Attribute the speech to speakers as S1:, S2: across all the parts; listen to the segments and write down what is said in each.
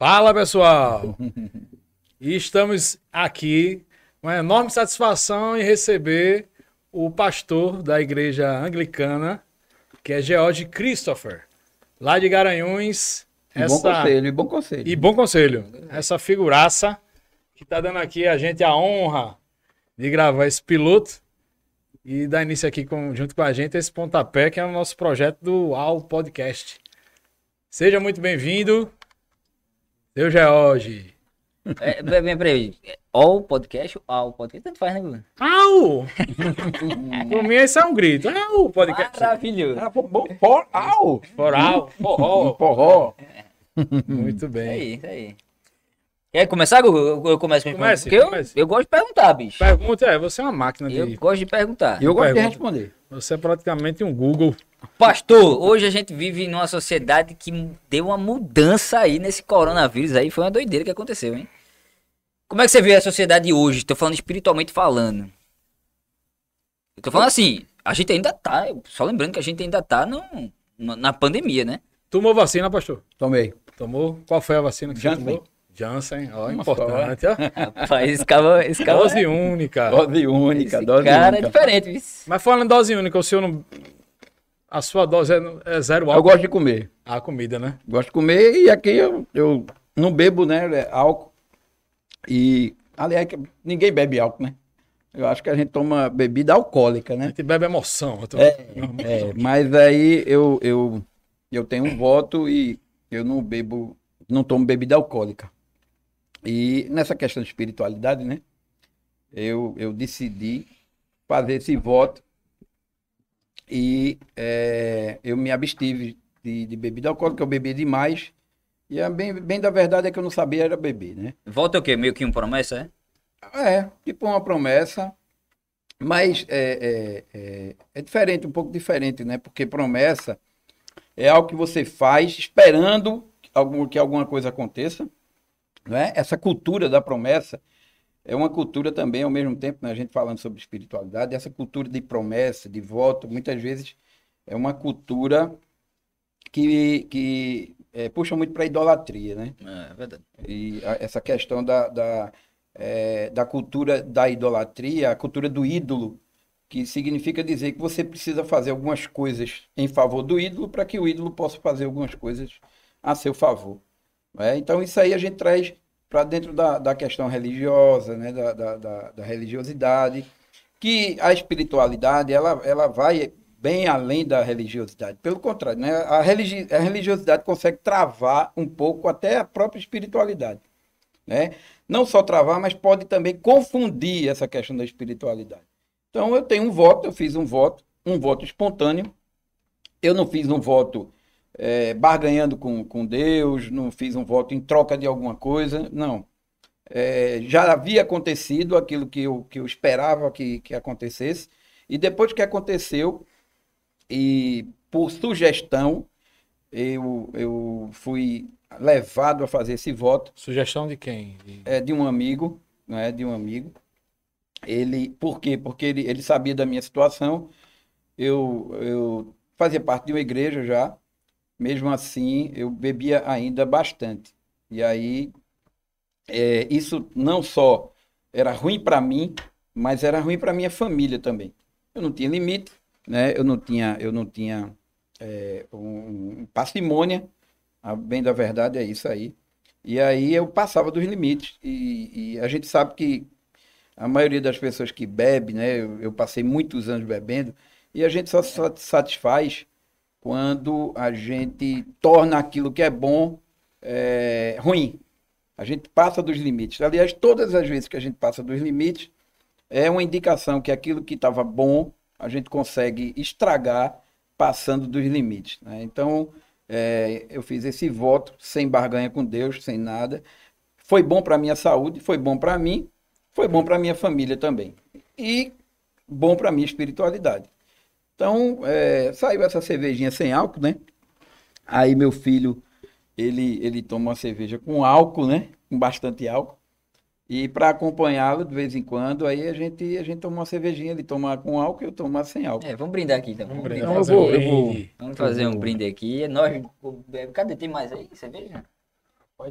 S1: Fala pessoal! E estamos aqui com uma enorme satisfação em receber o pastor da igreja anglicana, que é George Christopher, lá de Garanhuns.
S2: E bom conselho, e bom conselho.
S1: E bom conselho. Essa figuraça que está dando aqui a gente a honra de gravar esse piloto e dar início aqui com, junto com a gente esse pontapé que é o nosso projeto do AL Podcast. Seja muito bem-vindo, seu George.
S3: É, peraí, peraí. All podcast ou all podcast? Tanto faz, né, Bruno?
S1: Au! Por mim, esse é um grito. Au, podcast.
S3: Maravilhoso.
S2: Ah, bom, por, au!
S1: Foral, forró.
S2: Porró.
S1: Muito
S3: Isso
S1: bem.
S3: aí, isso aí. Quer começar? Eu, eu, eu começo com
S1: Comece,
S3: Porque eu,
S1: comece.
S3: eu gosto de perguntar, bicho.
S1: Pergunta é, você é uma máquina
S3: Eu
S1: de...
S3: gosto de perguntar.
S2: E eu gosto de
S1: Pergunta.
S2: responder.
S1: Você é praticamente um Google.
S3: Pastor, hoje a gente vive numa sociedade que deu uma mudança aí nesse coronavírus aí. Foi uma doideira que aconteceu, hein? Como é que você vê a sociedade hoje? Tô falando espiritualmente falando. Eu tô falando assim, a gente ainda tá, só lembrando que a gente ainda tá no, na na pandemia, né?
S1: Tomou vacina, pastor?
S2: Tomei.
S1: Tomou? Qual foi a vacina que você tomou? Janssen, ó,
S2: Uma
S1: importante, ó.
S3: Rapaz, esse cara,
S1: Dose única.
S2: Dose única,
S3: esse
S2: dose
S3: cara é
S2: única.
S3: diferente, viu?
S1: Mas falando em dose única, o senhor não... A sua dose é, é zero
S2: Eu
S1: álcool?
S2: gosto de comer.
S1: A comida, né?
S2: Gosto de comer e aqui eu, eu não bebo, né, é, álcool. E, aliás, que ninguém bebe álcool, né? Eu acho que a gente toma bebida alcoólica,
S1: A
S2: né?
S1: gente bebe emoção. Eu tô-
S2: É, mas aí eu, eu, eu tenho um voto e eu não bebo, não tomo bebida alcoólica. E nessa questão de espiritualidade, né? Eu, eu decidi fazer esse voto e é, eu me abstive de, de bebida alcoólica, eu bebi demais. E a bem, bem da verdade é que eu não sabia era beber, né?
S3: Volta o quê? Meio que uma promessa, é?
S2: É, tipo uma promessa, mas é, é, é, é diferente, um pouco diferente, né? Porque promessa é algo que você faz esperando que algum- que alguma coisa aconteça, né? Essa cultura da promessa é uma cultura também, ao mesmo tempo, né? A gente falando sobre espiritualidade, essa cultura de promessa, de voto, muitas vezes é uma cultura que, que é, puxa muito para a idolatria, né?
S3: É verdade.
S2: E a- essa questão da, da, eh, da cultura da idolatria, a cultura do ídolo, que significa dizer que você precisa fazer algumas coisas em favor do ídolo para que o ídolo possa fazer algumas coisas a seu favor. Não é? Então, isso aí a gente traz para dentro da, da questão religiosa, né? da, da, da, da religiosidade, que a espiritualidade ela, ela vai bem além da religiosidade. Pelo contrário, né? a, religi a religiosidade consegue travar um pouco até a própria espiritualidade. Né? Não só travar, mas pode também confundir essa questão da espiritualidade. Então, eu tenho um voto, eu fiz um voto, um voto espontâneo. Eu não fiz um voto eh, barganhando com, com Deus, não fiz um voto em troca de alguma coisa, não. Eh, já havia acontecido aquilo que eu, que eu esperava que, que acontecesse, e depois que aconteceu, e por sugestão, eu, eu fui levado a fazer esse voto
S1: Sugestão de quem? De-
S2: é, de um amigo, não é? De um amigo. Ele, por quê? Porque ele, ele sabia da minha situação. Eu, eu fazia parte de uma igreja já. Mesmo assim, eu bebia ainda bastante. E aí, é, isso não só era ruim para mim, mas era ruim para minha família também. Eu não tinha limite, né? Eu não tinha, eu não tinha é, um, um parcimônia. A bem da verdade é isso aí. E aí eu passava dos limites. E, e a gente sabe que a maioria das pessoas que bebe, né? Eu, eu passei muitos anos bebendo, e a gente só se satisfaz quando a gente torna aquilo que é bom é, ruim. A gente passa dos limites. Aliás, todas as vezes que a gente passa dos limites, é uma indicação que aquilo que estava bom, a gente consegue estragar passando dos limites. né? Então, é, eu fiz esse voto sem barganha com Deus, sem nada. Foi bom para minha saúde, foi bom para mim, foi bom para minha família também. E bom para minha espiritualidade. Então, é, saiu essa cervejinha sem álcool, né? Aí meu filho, ele, ele toma uma cerveja com álcool, né? Com bastante álcool. E para acompanhá-lo de vez em quando, aí a gente, a gente toma uma cervejinha, ele toma com álcool e eu tomo sem álcool.
S3: É, vamos brindar aqui então.
S1: Vamos
S3: Vamos,
S1: brindar,
S2: Então, eu vou- eu vou-
S3: vamos fazer um brinde aqui. Nós. Cadê? Tem mais aí? Cerveja?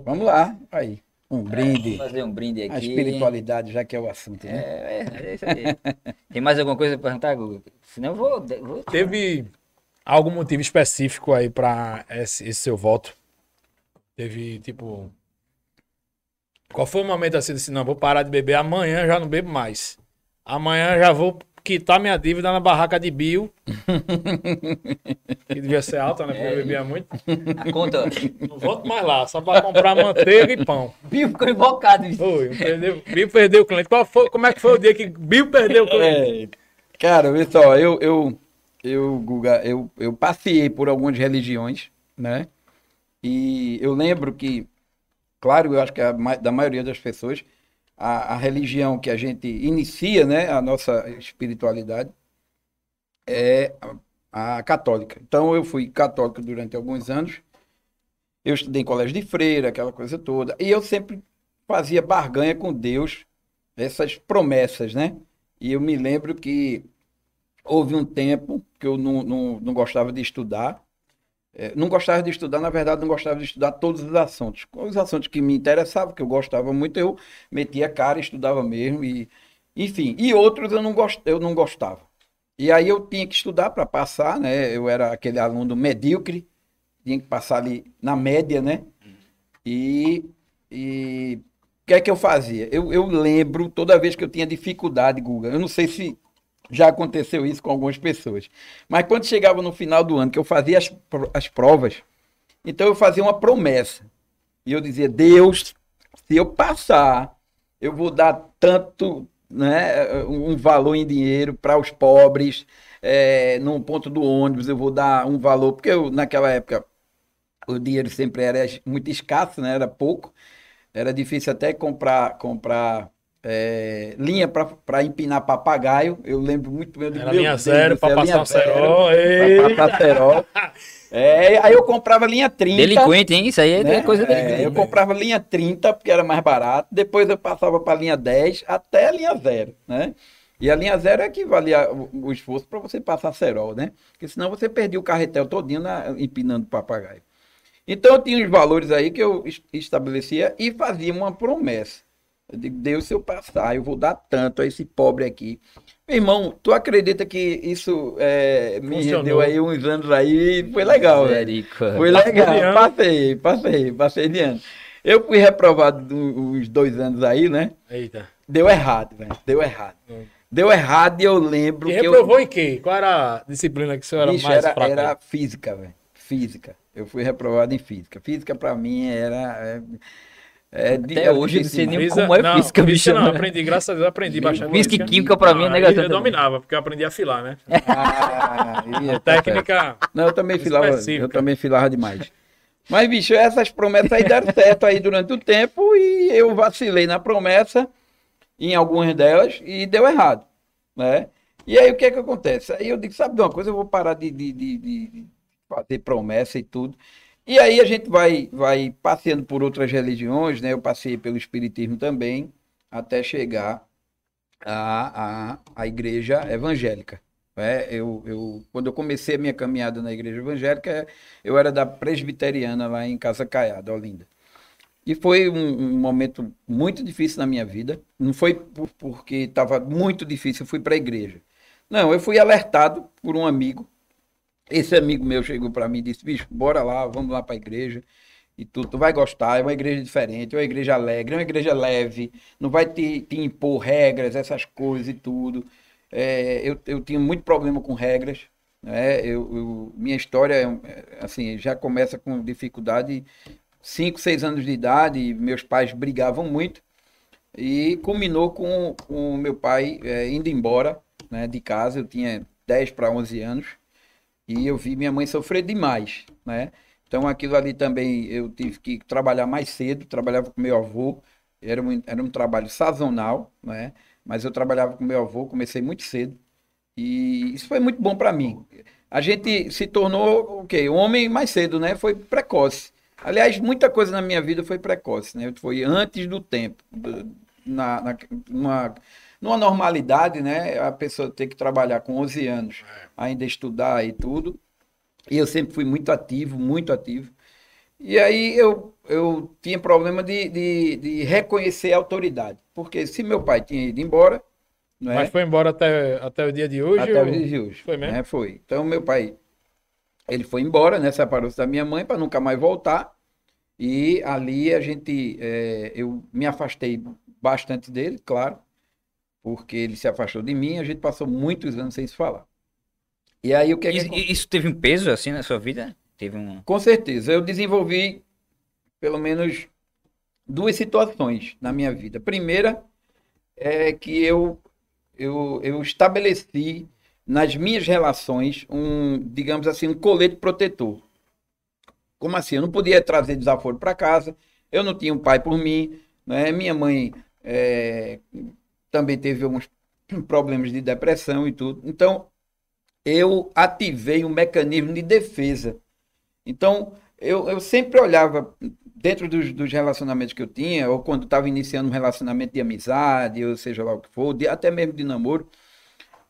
S2: Vamos lá, aí. Um brinde.
S3: Vamos fazer um brinde aqui.
S2: A espiritualidade, já que é o assunto, né?
S3: É, é, é isso aí. Tem mais alguma coisa pra perguntar, Guga? Senão eu vou. vou...
S1: Teve algum motivo específico aí pra esse, esse seu voto? Teve, tipo. Qual foi o momento assim, disse, não, vou parar de beber, amanhã já não bebo mais. Amanhã já vou quitar minha dívida na barraca de Bill. que devia ser alta, né? Porque eu bebia muito.
S3: A conta.
S1: Não volto mais lá, só pra comprar manteiga e pão.
S3: Bill ficou invocado.
S1: Oi, perdeu, Bill perdeu o cliente. Qual foi, como é que foi o dia que Bill perdeu o cliente?
S2: É, cara, olha só, eu, eu, eu, Guga, eu, eu passei por algumas religiões, né? E eu lembro que, claro, eu acho que a, ma- da maioria das pessoas, a, a religião que a gente inicia, né, a nossa espiritualidade, é a, a católica. Então, eu fui católico durante alguns anos. Eu estudei em colégio de freira, aquela coisa toda. E eu sempre fazia barganha com Deus, essas promessas, né? E eu me lembro que houve um tempo que eu não, não, não gostava de estudar. É, não gostava de estudar, na verdade, não gostava de estudar todos os assuntos. Os assuntos que me interessavam, que eu gostava muito, eu metia a cara, estudava mesmo. E, enfim, e outros eu não, gost, eu não gostava. E aí eu tinha que estudar para passar, né? Eu era aquele aluno medíocre, tinha que passar ali na média, né? E, e o que é que eu fazia? Eu, eu lembro, toda vez que eu tinha dificuldade, Guga, eu não sei se já aconteceu isso com algumas pessoas, mas quando chegava no final do ano, que eu fazia as, as provas, então eu fazia uma promessa. E eu dizia, Deus, se eu passar, eu vou dar tanto, né, um valor em dinheiro para os pobres, é, num ponto do ônibus eu vou dar um valor, porque eu, naquela época o dinheiro sempre era muito escasso, né, era pouco, era difícil até comprar, comprar é, linha para empinar papagaio. Eu lembro muito bem. digo,
S1: Era
S2: meu
S1: linha
S2: Deus
S1: zero
S2: do céu,
S1: passar
S2: linha zero
S1: cerol.
S2: cerol. É, aí eu comprava linha 30.
S3: Delinquente, hein? Isso aí é
S2: né?
S3: coisa
S2: É,
S3: delinquente.
S2: eu comprava linha 30, porque era mais barato. Depois eu passava para linha 10 até a linha 0, né? E a linha 0 é que valia o, o esforço para você passar cerol, né? Porque senão você perdia o carretel todinho na, empinando papagaio. Então eu tinha os valores aí que eu es- estabelecia e fazia uma promessa. Eu digo, Deus, se eu passar, eu vou dar tanto a esse pobre aqui. Meu irmão, tu acredita que isso é, me
S1: Funcionou.
S2: rendeu aí uns anos aí? Foi legal, velho.
S3: Misericórdia.
S2: Foi legal, passei, passei, passei de ano. Eu fui reprovado do- uns dois anos aí, né?
S1: Eita.
S2: Deu errado, velho. Deu errado.
S1: Hum.
S2: Deu errado e eu lembro
S1: E
S2: que eu.
S1: reprovou em quê? Qual era a disciplina que o senhor era
S2: Bicho,
S1: mais
S2: era,
S1: fraco?
S2: era física, velho. Física. Eu fui reprovado em física. Física pra mim era. É, é,
S3: Até
S2: é
S3: hoje eu não sei nem como é
S1: não,
S3: física, bicho.
S1: não, aprendi, graças a Deus, aprendi bastante.
S3: Física e química pra mim é negação
S1: Eu dominava, porque eu aprendi a filar, né?
S2: Ah, tá certo.
S1: Técnica.
S2: Não, eu também filava,
S1: Específica.
S2: eu também filava demais. Mas, bicho, essas promessas aí deram certo aí durante o tempo e eu vacilei na promessa em algumas delas e deu errado, né? E aí o que é que acontece? Aí eu digo, sabe de uma coisa, eu vou parar de, de, de- de fazer promessa e tudo. E aí a gente vai, vai passeando por outras religiões, né? Eu passei pelo Espiritismo também, até chegar à, à, à igreja evangélica. né? eu, eu, quando eu comecei a minha caminhada na igreja evangélica, eu era da presbiteriana lá em Casa Caiada, Olinda. E foi um, um momento muito difícil na minha vida. Não foi por- porque estava muito difícil, eu fui para a igreja. Não, eu fui alertado por um amigo. Esse amigo meu chegou para mim e disse: bicho, bora lá, vamos lá para a igreja. E tu, tu vai gostar, é uma igreja diferente, é uma igreja alegre, é uma igreja leve, não vai te, te impor regras, essas coisas e tudo. É, eu, eu tinha muito problema com regras, né? Eu, eu- minha história, assim, já começa com dificuldade, 5, 6 anos de idade, meus pais brigavam muito, e culminou com o meu pai é, indo embora né, de casa, eu tinha 10 para 11 anos, e eu vi minha mãe sofrer demais, né? Então aquilo ali também eu tive que trabalhar mais cedo, trabalhava com meu avô, era um, era um trabalho sazonal, né? Mas eu trabalhava com meu avô, comecei muito cedo, e isso foi muito bom para mim. A gente se tornou o quê? Homem mais cedo, né? Foi precoce. Aliás, muita coisa na minha vida foi precoce, né? Foi antes do tempo. Na, na, numa, numa normalidade, né? A pessoa tem que trabalhar com 11 anos, ainda estudar e tudo. E eu sempre fui muito ativo, muito ativo. E aí eu, eu tinha problema de, de, de reconhecer a autoridade. Porque se meu pai tinha ido embora, é?
S1: Mas foi embora até, até o dia de hoje?
S2: Até
S1: ou-
S2: o dia de hoje.
S1: Foi mesmo?
S2: né? Foi. Então, meu pai, ele foi embora, né? Separou-se da minha mãe para nunca mais voltar. E ali a gente, é, eu me afastei bastante dele, claro, porque ele se afastou de mim. A gente passou muitos anos sem se falar. E aí o que é que
S3: Isso, isso teve um peso assim na sua vida? Teve um.
S2: Com certeza. Eu desenvolvi pelo menos duas situações na minha vida. Primeira é que eu, eu, eu estabeleci nas minhas relações um, digamos assim, um colete protetor. Como assim? Eu não podia trazer desaforo para casa, eu não tinha um pai por mim, né? minha mãe é, também teve alguns problemas de depressão e tudo. Então, eu ativei um mecanismo de defesa. Então, eu, eu sempre olhava dentro dos, dos relacionamentos que eu tinha, ou quando estava iniciando um relacionamento de amizade, ou seja lá o que for, de- até mesmo de namoro,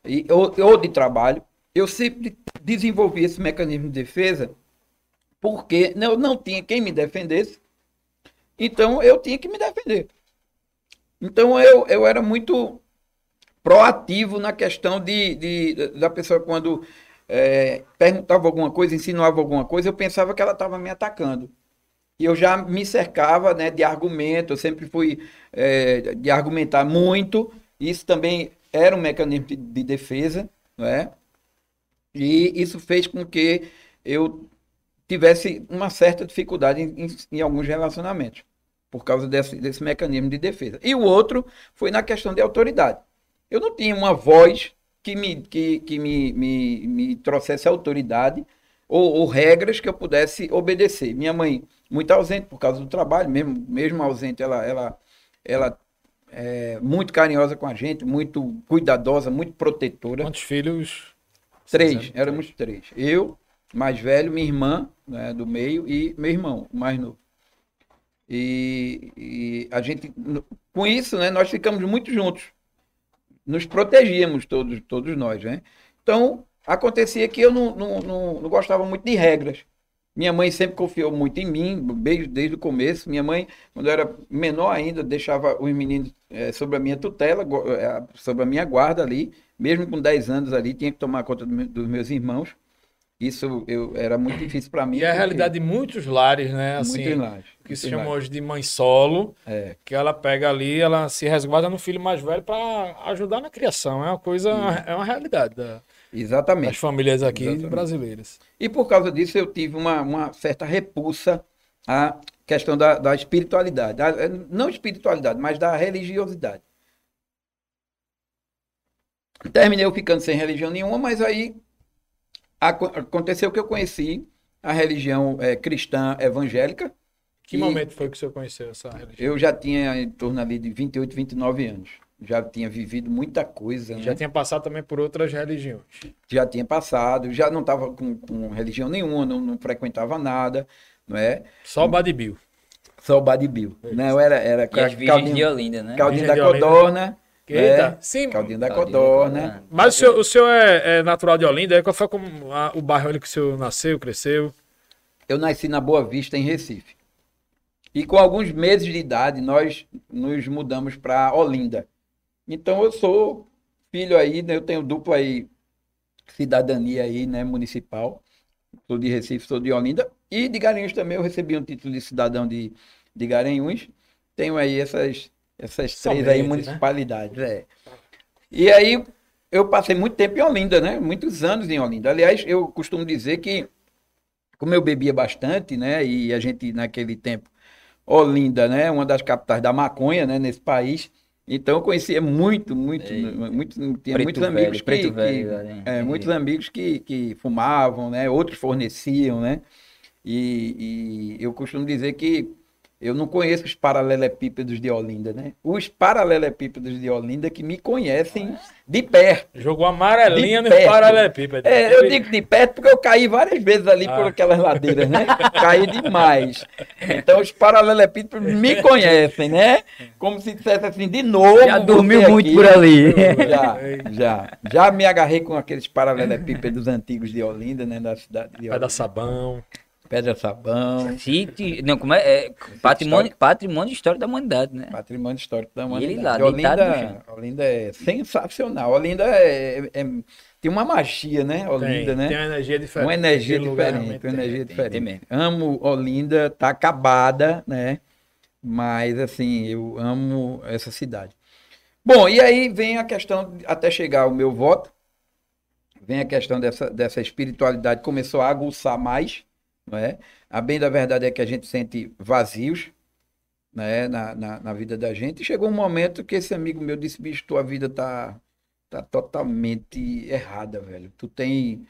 S2: e, ou, ou de trabalho, eu sempre desenvolvi esse mecanismo de defesa porque eu não tinha quem me defendesse, então eu tinha que me defender. Então eu, eu era muito proativo na questão de, de- da pessoa quando é, perguntava alguma coisa, insinuava alguma coisa, eu pensava que ela estava me atacando. E eu já me cercava né, de argumento, eu sempre fui é, de argumentar muito. Isso também era um mecanismo de, de defesa, não é? E isso fez com que eu tivesse uma certa dificuldade em, em- em alguns relacionamentos, por causa desse, desse mecanismo de defesa. E o outro foi na questão de autoridade. Eu não tinha uma voz que me, que, que me, me, me trouxesse autoridade ou, ou regras que eu pudesse obedecer. Minha mãe, muito ausente por causa do trabalho, mesmo, mesmo ausente, ela, ela, ela é muito carinhosa com a gente, muito cuidadosa, muito protetora.
S1: Quantos filhos?
S2: Três, éramos três. Eu, mais velho, minha irmã, né, do meio, e meu irmão, mais novo. E, e a gente, com isso, né, nós ficamos muito juntos. Nos protegíamos todos, todos nós, né? Então, acontecia que eu não, não, não, não gostava muito de regras. Minha mãe sempre confiou muito em mim, desde, desde o começo. Minha mãe, quando eu era menor ainda, deixava os meninos eh, sobre a minha tutela, eh, sobre a minha guarda ali. Mesmo com 10 anos ali, tinha que tomar conta do dos meus irmãos. Isso eu, era muito difícil para mim.
S1: E é a
S2: porque-
S1: realidade de muitos lares, né? Assim,
S2: muito em laje,
S1: que se chama hoje de mãe solo,
S2: É,
S1: que ela pega ali, ela se resguarda no filho mais velho para ajudar na criação. É uma coisa, é uma realidade da- das
S2: exatamente.
S1: famílias aqui
S2: Exatamente.
S1: brasileiras.
S2: E por causa disso eu tive uma, uma certa repulsa à questão da, da espiritualidade. Da- não espiritualidade, mas da religiosidade. Terminei eu ficando sem religião nenhuma, mas aí aconteceu que eu conheci a religião eh, cristã evangélica.
S1: Que momento foi que o senhor conheceu essa religião?
S2: Eu já tinha em torno ali de 28, 29 anos. Já tinha vivido muita coisa, né?
S1: Já tinha passado também por outras religiões.
S2: já tinha passado, já não estava com, com religião nenhuma, não, não frequentava nada, não é?
S1: Só o Badibil.
S2: Só o Badibil. Não, era, era
S3: E as virgens de
S2: caldinho,
S3: Olinda, né?
S2: caldinho da codorna.
S1: Eita,
S2: né?
S1: sim.
S2: Caldinho da codorna.
S1: Mas o senhor, o senhor é, é natural de Olinda? aí Qual foi como a- o bairro ali que o senhor nasceu, cresceu?
S2: Eu nasci na Boa Vista, em Recife. E com alguns meses de idade, nós nos mudamos para Olinda. Então eu sou filho aí, né? Eu tenho dupla aí, cidadania aí, né? Municipal. Sou de Recife, sou de Olinda. E de Garanhuns também eu recebi um título de cidadão de, de Garanhuns. Tenho aí essas, essas três aí
S1: Somente, né?
S2: municipalidades. É. E aí eu passei muito tempo em Olinda, né? Muitos anos em Olinda. Aliás, eu costumo dizer que como eu bebia bastante, né? E a gente naquele tempo, Olinda, né? Uma das capitais da maconha, né? Nesse país. Então eu conhecia muito, muito, muito, tinha
S3: Preto
S2: muitos
S3: velho,
S2: amigos que,
S3: preto
S2: que-
S3: velho, velho,
S2: é, muitos amigos que, que fumavam, né? Outros forneciam, né? E, e eu costumo dizer que eu não conheço os paralelepípedos de Olinda, né? Os paralelepípedos de Olinda que me conhecem de perto.
S1: Jogou amarelinha no paralelepípedo.
S2: É, eu digo de perto porque eu caí várias vezes ali por
S1: Ah.
S2: aquelas ladeiras, né? Caí demais. Então os paralelepípedos me conhecem, né? Como se dissesse assim, de novo.
S3: Já dormiu muito
S2: aqui.
S3: por ali.
S2: Já, já. Já me agarrei com aqueles paralelepípedos antigos de Olinda, né? Da cidade de
S1: Vai dar
S2: Olinda.
S1: sabão.
S2: Pedra Sabão,
S3: Sítio, não, como é? é patrimônio, patrimônio histórico da humanidade, né?
S2: patrimônio histórico da
S3: E
S2: humanidade.
S3: ele lá, no
S2: Olinda, Olinda é sensacional. Olinda é, é- tem uma magia, né? Olinda,
S1: tem,
S2: né?
S1: tem uma energia diferente.
S2: Uma energia diferente, uma
S1: tem.
S2: energia
S3: tem,
S2: diferente.
S3: tem mesmo.
S2: Amo Olinda, tá acabada, né? Mas assim, eu amo essa cidade. Bom, e aí vem a questão, até chegar o meu voto, vem a questão dessa, dessa espiritualidade, começou a aguçar mais, é? A bem da verdade é que a gente sente vazios, né, na, na, na vida da gente. E chegou um momento que esse amigo meu disse, bicho, tua vida tá, tá totalmente errada, velho. Tu tem,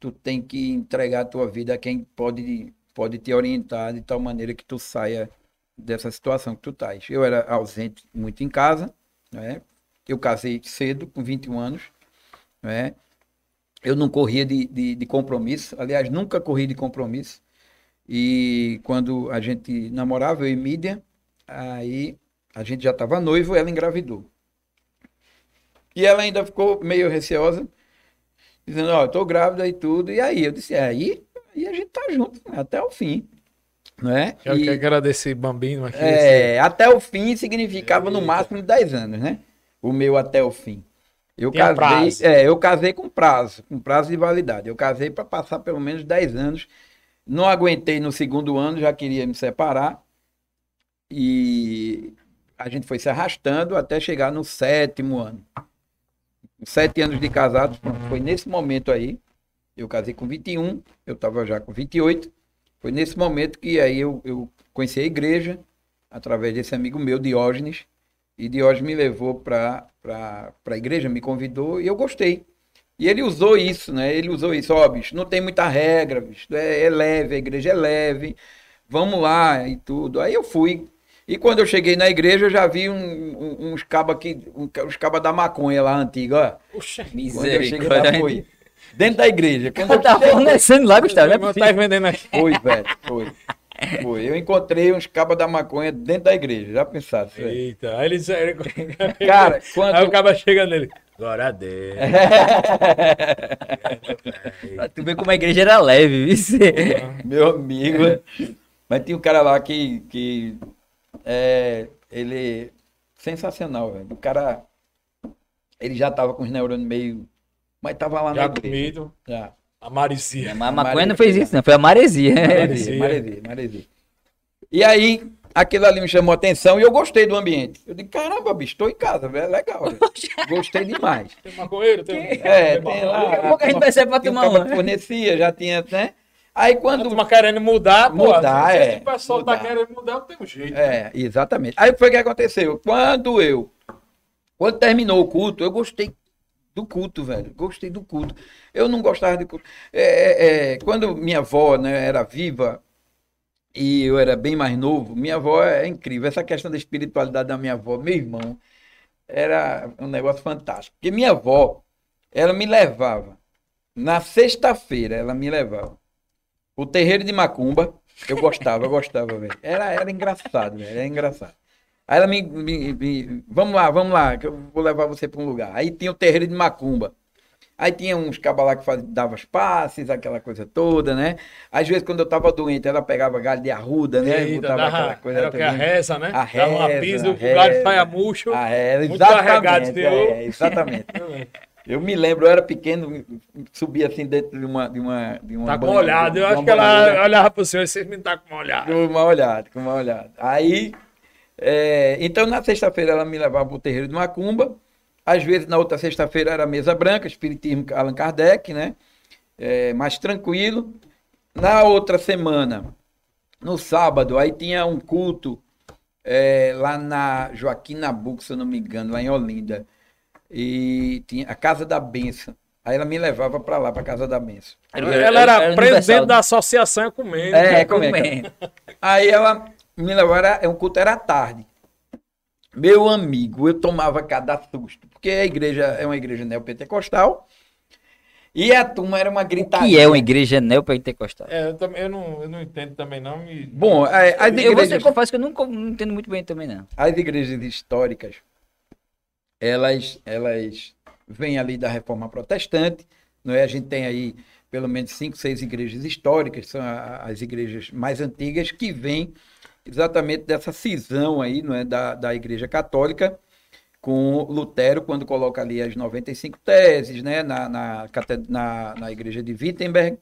S2: tu tem que entregar a tua vida a quem pode, pode te orientar de tal maneira que tu saia dessa situação que tu estás. Eu era ausente muito em casa, né? Eu casei cedo, com 21 anos, né? Eu não corria de, de, de compromisso, aliás, nunca corri de compromisso. E quando a gente namorava, eu e Mídia, aí a gente já estava noivo, ela engravidou. E ela ainda ficou meio receosa, dizendo, ó, eu tô grávida e tudo. E aí eu disse, é, aí, aí a gente tá junto, né, até o fim. Né?
S1: Eu
S2: E-
S1: quero agradecer bambino aqui.
S2: é, até o fim significava no máximo 10 anos, né? O meu até o fim. Eu
S1: Tinha
S2: casei, é, eu casei com prazo, com prazo de validade. Eu casei para passar pelo menos 10 anos. Não aguentei no segundo ano, já queria me separar. E a gente foi se arrastando até chegar no sétimo ano. Sete anos de casados, foi nesse momento aí. Eu casei com 21, eu estava já com 28. Foi nesse momento que aí eu, eu conheci a igreja, através desse amigo meu, Diógenes. E Diógenes me levou para a igreja, me convidou e eu gostei. E ele usou isso, né? Ele usou isso, ó, bicho, não tem muita regra, bicho, é, é leve, a igreja é leve, vamos lá e tudo. Aí eu fui. E quando eu cheguei na igreja, eu já vi um- um- uns cabas aqui, um, uns cabas da maconha lá antiga, ó.
S1: Puxa,
S2: Quando eu cheguei lá,
S3: Misericórdia.
S2: Dentro da igreja. Quando eu
S3: Tá fornecendo lá, Gustavo, né?
S1: não tá vendendo aqui.
S2: foi, velho, foi. Foi. Eu encontrei uns cabas da maconha dentro da igreja, já velho?
S1: Eita, aí ele,
S2: Cara, quando.
S1: Aí o cara chega nele. Glória a Deus.
S3: Tu ver como a igreja era leve, viu?
S2: Meu amigo. Mas tinha um cara lá que. que é, ele. Sensacional, velho. O cara. Ele já tava com os neurônios meio. Mas tava lá na
S1: Já
S2: igreja.
S1: comido.
S2: Já.
S1: A Maricia.
S3: Mas a maconha não fez isso, não. Foi a maresia.
S1: Maresia.
S2: Maresia, maresia, maresia. E aí, aquilo ali me chamou a atenção e eu gostei do ambiente. Eu digo, caramba, bicho, estou em casa, velho, é legal. velho. Gostei demais.
S1: Tem maconheiro? Tem...
S2: É, tem lá.
S3: Daqui a pouco a gente vai sair pra tomar uma.
S2: fornecia, já tinha, né? Aí quando.
S1: turma querendo mudar, pô.
S2: Mudar,
S1: se
S2: é.
S1: O pessoal tá
S2: Mudar.
S1: querendo mudar, não tem um jeito. né?
S2: É, exatamente. Aí o que foi que aconteceu? Quando eu. Quando terminou o culto, eu gostei do culto, velho. Gostei do culto. Eu não gostava de culto. É, é, é, quando minha avó né, era viva e eu era bem mais novo, minha avó é incrível. Essa questão da espiritualidade da minha avó, meu irmão, era um negócio fantástico. Porque minha avó, ela me levava. Na sexta-feira, ela me levava. O terreiro de Macumba, eu gostava, eu gostava, velho. Era, era engraçado, velho. Era engraçado. Aí ela me, me- me- Vamos lá, vamos lá, que eu vou levar você para um lugar. Aí tinha o terreiro de Macumba. Aí tinha uns cabas lá que faz, dava os passes, aquela coisa toda, né? Às vezes, quando eu tava doente, ela pegava galho de arruda, né?
S1: Eita,
S2: Botava
S1: dava,
S2: aquela coisa
S1: era que a
S2: também.
S1: reza, né?
S2: A
S1: Dava uma
S2: reza,
S1: pisa,
S2: a
S1: o galho
S2: reza.
S1: saia murcho.
S2: Ah, é,
S1: Muito
S2: exatamente.
S1: teor.
S2: É, exatamente. Eu me lembro, eu era pequeno, subia assim dentro de uma. De uma, de uma
S1: Tá com
S2: banheira,
S1: olhado. Eu acho que ela olhava pro senhor e vocês me tá com uma olhada.
S2: Com uma olhada, com uma olhada. Aí, é, então na sexta-feira ela me levava para o terreiro de Macumba. Às vezes na outra sexta-feira era mesa branca, espiritismo Allan Kardec, né? É, mais tranquilo. Na outra semana, no sábado, aí tinha um culto é, lá na Joaquim Nabuco, se eu não me engano, lá em Olinda. E tinha a Casa da Benção. Aí ela me levava para lá, para a Casa da Benção.
S1: Ela era,
S3: universal.
S1: presidente da associação Ecumênica.
S2: É,
S3: É,
S2: como é. Aí ela me levou, era, é um culto era à tarde. Meu amigo, eu tomava cada susto, porque a igreja é uma igreja neopentecostal e a turma era uma
S3: O
S2: gritaria.
S3: que é uma igreja neopentecostal?
S1: É, eu, também, eu, não, eu não entendo também não. E...
S2: Bom, é, as
S3: Eu vou
S2: igrejas,
S3: ser, confesso que eu nunca não entendo muito bem também, não.
S2: as igrejas históricas, elas, elas vêm ali da reforma protestante, não é? A gente tem aí pelo menos cinco, seis igrejas históricas, são a- as igrejas mais antigas, que vêm exatamente dessa cisão aí, não é, da, da Igreja Católica com Lutero, quando coloca ali as 95 teses, né, na, na, na, na igreja de Wittenberg.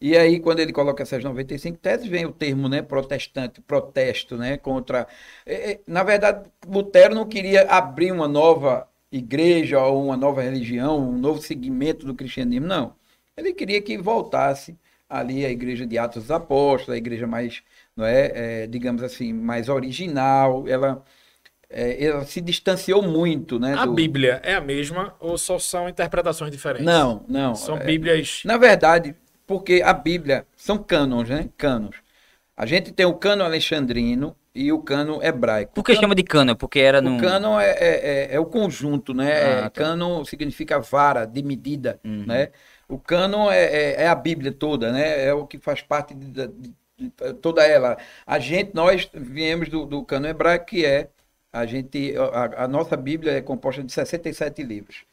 S2: E aí, quando ele coloca essas 95 teses, vem o termo, né, protestante, protesto, né, contra... é, é, Na verdade, Lutero não queria abrir uma nova igreja ou uma nova religião, um novo segmento do cristianismo, não. Ele queria que voltasse ali a igreja de Atos dos Apóstolos, a igreja mais, não é, é, digamos assim, mais original, ela é, ela se distanciou muito, né?
S1: A
S2: do-
S1: Bíblia é a mesma ou só são interpretações diferentes?
S2: Não, não.
S1: São
S2: é,
S1: Bíblias.
S2: Na verdade, porque a Bíblia são cânones, né? Cânones. A gente tem o cano alexandrino e o cano hebraico.
S3: Por que chama de cano? Porque era num...
S2: O cano é, é, é- é o conjunto, né?
S3: Ah,
S2: É,
S3: tá.
S2: Cano significa vara, de medida,
S3: Uhum.
S2: né? O cano é, é, é a Bíblia toda, né? É o que faz parte de- de toda ela. A gente, nós viemos do, do cano hebraico, que é a gente, a, a nossa Bíblia é composta de 67 livros,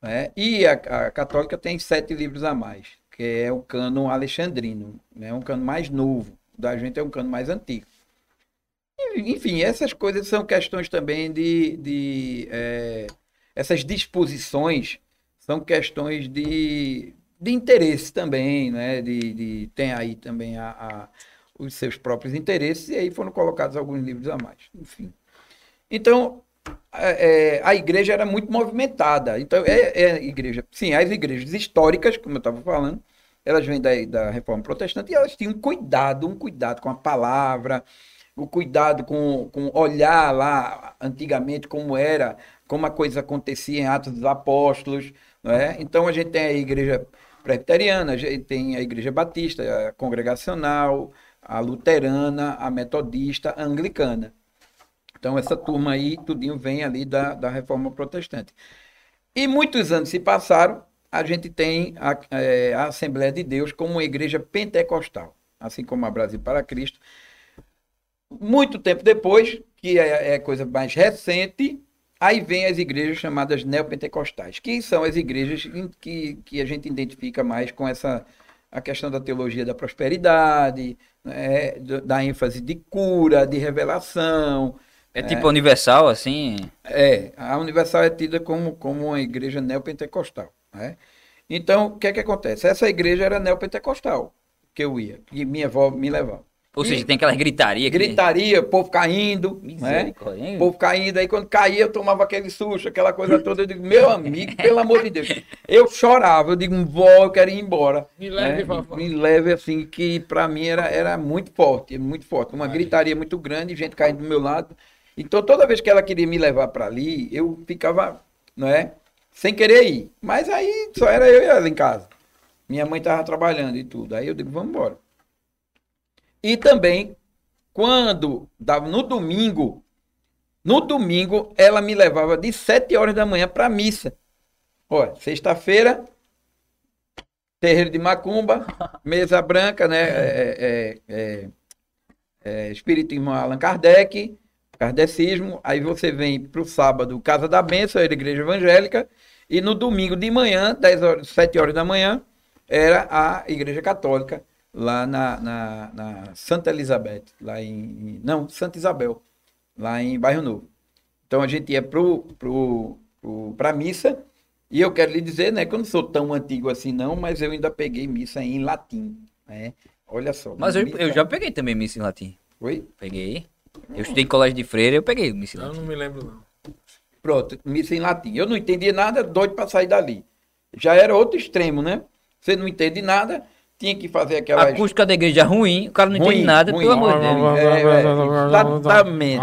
S2: né? E a, a católica tem sete livros a mais, que é o cano alexandrino, né? Um cano mais novo. Da gente é um cano mais antigo. Enfim, essas coisas são questões também de, de eh, essas disposições são questões de, de interesse também, né? De, de- tem aí também a, a- os seus próprios interesses e aí foram colocados alguns livros a mais. Enfim. Então, é, é, a igreja era muito movimentada. Então, é, é igreja. Sim, as igrejas históricas, como eu estava falando, elas vêm da, da reforma protestante e elas tinham cuidado, um cuidado com a palavra, o cuidado com, com olhar lá antigamente como era, como a coisa acontecia em Atos dos Apóstolos. Não é? Então, a gente tem a igreja presbiteriana, tem a igreja batista, a congregacional, a luterana, a metodista, a anglicana. Então, essa turma aí, tudinho vem ali da, da reforma protestante. E muitos anos se passaram, a gente tem a, eh, a Assembleia de Deus como uma igreja pentecostal, assim como a Brasil para Cristo. Muito tempo depois, que é, é coisa mais recente, aí vem as igrejas chamadas neopentecostais, que são as igrejas que, que a gente identifica mais com essa a questão da teologia da prosperidade, né, da ênfase de cura, de revelação,
S3: É tipo universal, assim.
S2: é, a Universal é tida como, como uma igreja neopentecostal. Né? Então, o que é que acontece? Essa igreja era neopentecostal, que eu ia, que minha avó me levava.
S3: Ou
S2: E
S3: seja, tem aquelas gritaria que.
S2: Gritaria, povo caindo, né? Povo caindo, aí quando caía eu tomava aquele susto, aquela coisa toda, eu digo, meu amigo, pelo amor de Deus. Eu chorava, eu digo, vó, eu quero ir embora.
S1: Me leve,
S2: né?
S1: vovó.
S2: Me leve, assim, que pra mim era, era muito forte, muito forte. Uma gritaria muito grande, gente caindo do meu lado. Então, toda vez que ela queria me levar para ali, eu ficava, não é? Sem querer ir. Mas aí só era eu e ela em casa. Minha mãe estava trabalhando e tudo. Aí eu digo, vamos embora. E também, quando dava no domingo, no domingo, ela me levava de 7 horas da manhã para missa. Olha, sexta-feira, terreiro de Macumba, mesa branca, né? É, é, é, é, Espiritismo Allan Kardec, kardecismo. Aí você vem para o sábado, Casa da Bênção, era Igreja Evangélica. E no domingo de manhã, 10 horas, 7 horas da manhã, era a Igreja Católica, lá na, na, na Santa Elizabeth, lá em. Não, Santa Isabel, lá em Bairro Novo. Então a gente ia pro, pro, pro, pra missa, e eu quero lhe dizer, né, que eu não sou tão antigo assim, não, mas eu ainda peguei missa em latim. Né? Olha só.
S3: Mas eu,
S2: missa-
S3: eu já peguei também missa em latim.
S2: Oi?
S3: Peguei. Eu estudei em colégio de freira, eu peguei missa em
S1: Eu
S3: latim.
S1: não me lembro, não.
S2: Pronto, missa em latim. Eu não entendia nada, doido para sair dali. Já era outro extremo, né? Você não entende nada, tinha que fazer
S3: A
S2: aquelas.
S3: acústica da igreja é ruim, o cara não entende
S2: Ruim,
S3: nada,
S2: ruim.
S3: pelo amor de Deus.
S2: É, é, exatamente.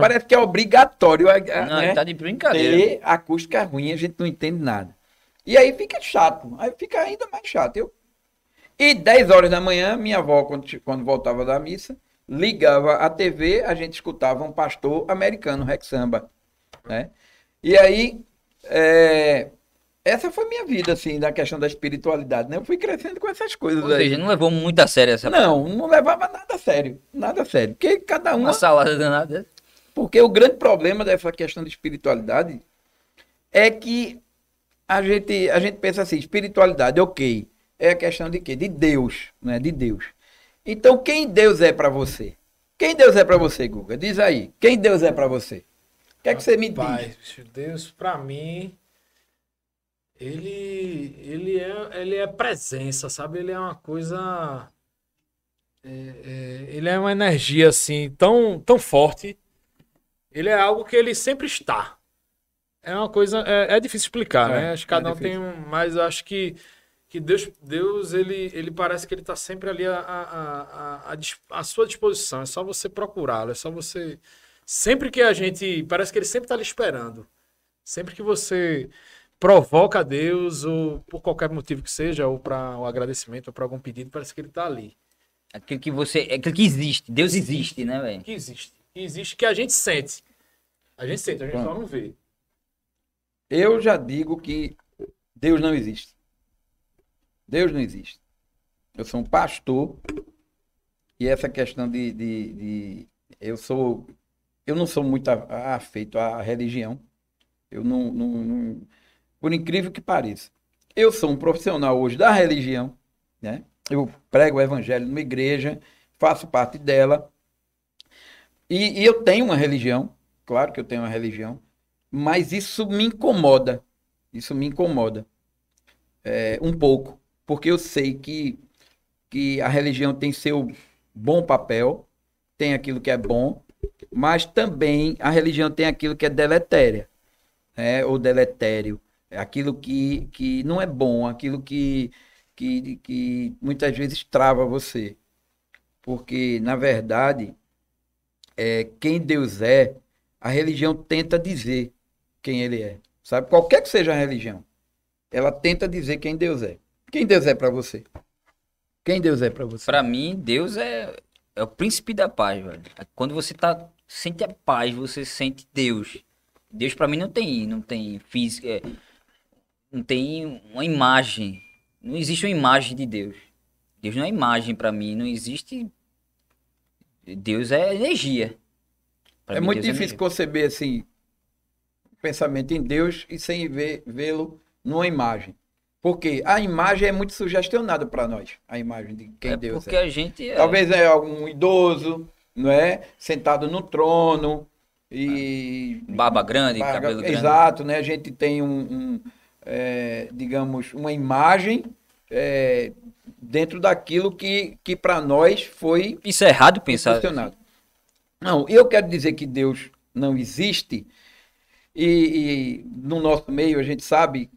S2: Parece que é obrigatório a- a-
S3: Não,
S2: né,
S3: tá de brincadeira.
S2: ter acústica ruim, a gente não entende nada. E aí fica chato, aí fica ainda mais chato. Eu... E 10 horas da manhã, minha avó, quando, quando voltava da missa, ligava a TV, a gente escutava um pastor americano, Rex Samba. Né? E aí, é, essa foi minha vida, assim, da questão da espiritualidade. Né? Eu fui crescendo com essas coisas
S3: Ou
S2: aí.
S3: seja, não levou muito a sério essa
S2: Não, não levava nada a sério. Nada a sério. Porque cada um
S3: uma salada danada.
S2: porque o grande problema dessa questão de espiritualidade é que a gente, a gente pensa assim, espiritualidade, ok, é a questão de quê? De Deus, né? De Deus. Então, quem Deus é para você? Quem Deus é para você, Guga? Diz aí. Quem Deus é para você? O que é que você me diz?
S1: Pai, Deus para mim ele ele é ele é presença, sabe? Ele é uma coisa é, é, ele é uma energia assim tão tão forte. Ele é algo que ele sempre está. É uma coisa é, é difícil explicar,
S2: É,
S1: né? Acho que cada
S2: é
S1: um tem um, mas acho que que Deus Deus ele ele parece que ele está sempre ali à, à, à, à dis- à sua disposição. É só você procurá-lo. É só você sempre que a gente parece que ele sempre está lhe esperando. Sempre que você provoca a Deus, ou por qualquer motivo que seja, ou para o agradecimento, ou para algum pedido, parece que ele está ali.
S3: Aquilo que você. é Aquilo que existe. Deus existe, né, velho?
S1: Que existe. Que existe, que a gente sente. A gente sente, a gente só não vê.
S2: Eu já digo que Deus não existe. Deus não existe. Eu sou um pastor e essa questão de, de, de- eu sou eu não sou muito afeito à religião. Eu não, não- não- por incrível que pareça, eu sou um profissional hoje da religião, né? Eu prego o evangelho numa igreja, faço parte dela e, e eu tenho uma religião, claro que eu tenho uma religião, mas isso me incomoda. Isso me incomoda é, um pouco, porque eu sei que, que a religião tem seu bom papel, tem aquilo que é bom, mas também a religião tem aquilo que é deletéria, né? ou deletério, aquilo que, que não é bom, aquilo que, que, que muitas vezes trava você. Porque, na verdade, é, quem Deus é, a religião tenta dizer quem ele é. Sabe? Qualquer que seja a religião, ela tenta dizer quem Deus é. Quem Deus é para você? Quem Deus é para você?
S3: Pra mim, Deus é, é o príncipe da paz, velho. Quando você tá sente a paz, você sente Deus. Deus pra mim não tem, não tem física, é, não tem uma imagem. Não existe uma imagem de Deus. Deus não é imagem pra mim, não existe. Deus é energia. Pra
S2: É
S3: mim,
S2: muito
S3: Deus
S2: difícil
S3: energia.
S2: conceber assim pensamento em Deus e sem vê-lo numa imagem. Porque a imagem é muito sugestionada para nós, a imagem de quem
S3: é
S2: Deus
S3: porque
S2: é.
S3: a gente é,
S2: Talvez é algum idoso, não é? Sentado no trono e
S3: barba grande,
S2: Barba-
S3: cabelo grande.
S2: Exato, né? A gente tem um, um, é, digamos, uma imagem é, dentro daquilo que, que para nós foi
S3: Isso é errado pensar.
S2: Não, eu quero dizer que Deus não existe e, e no nosso meio a gente sabe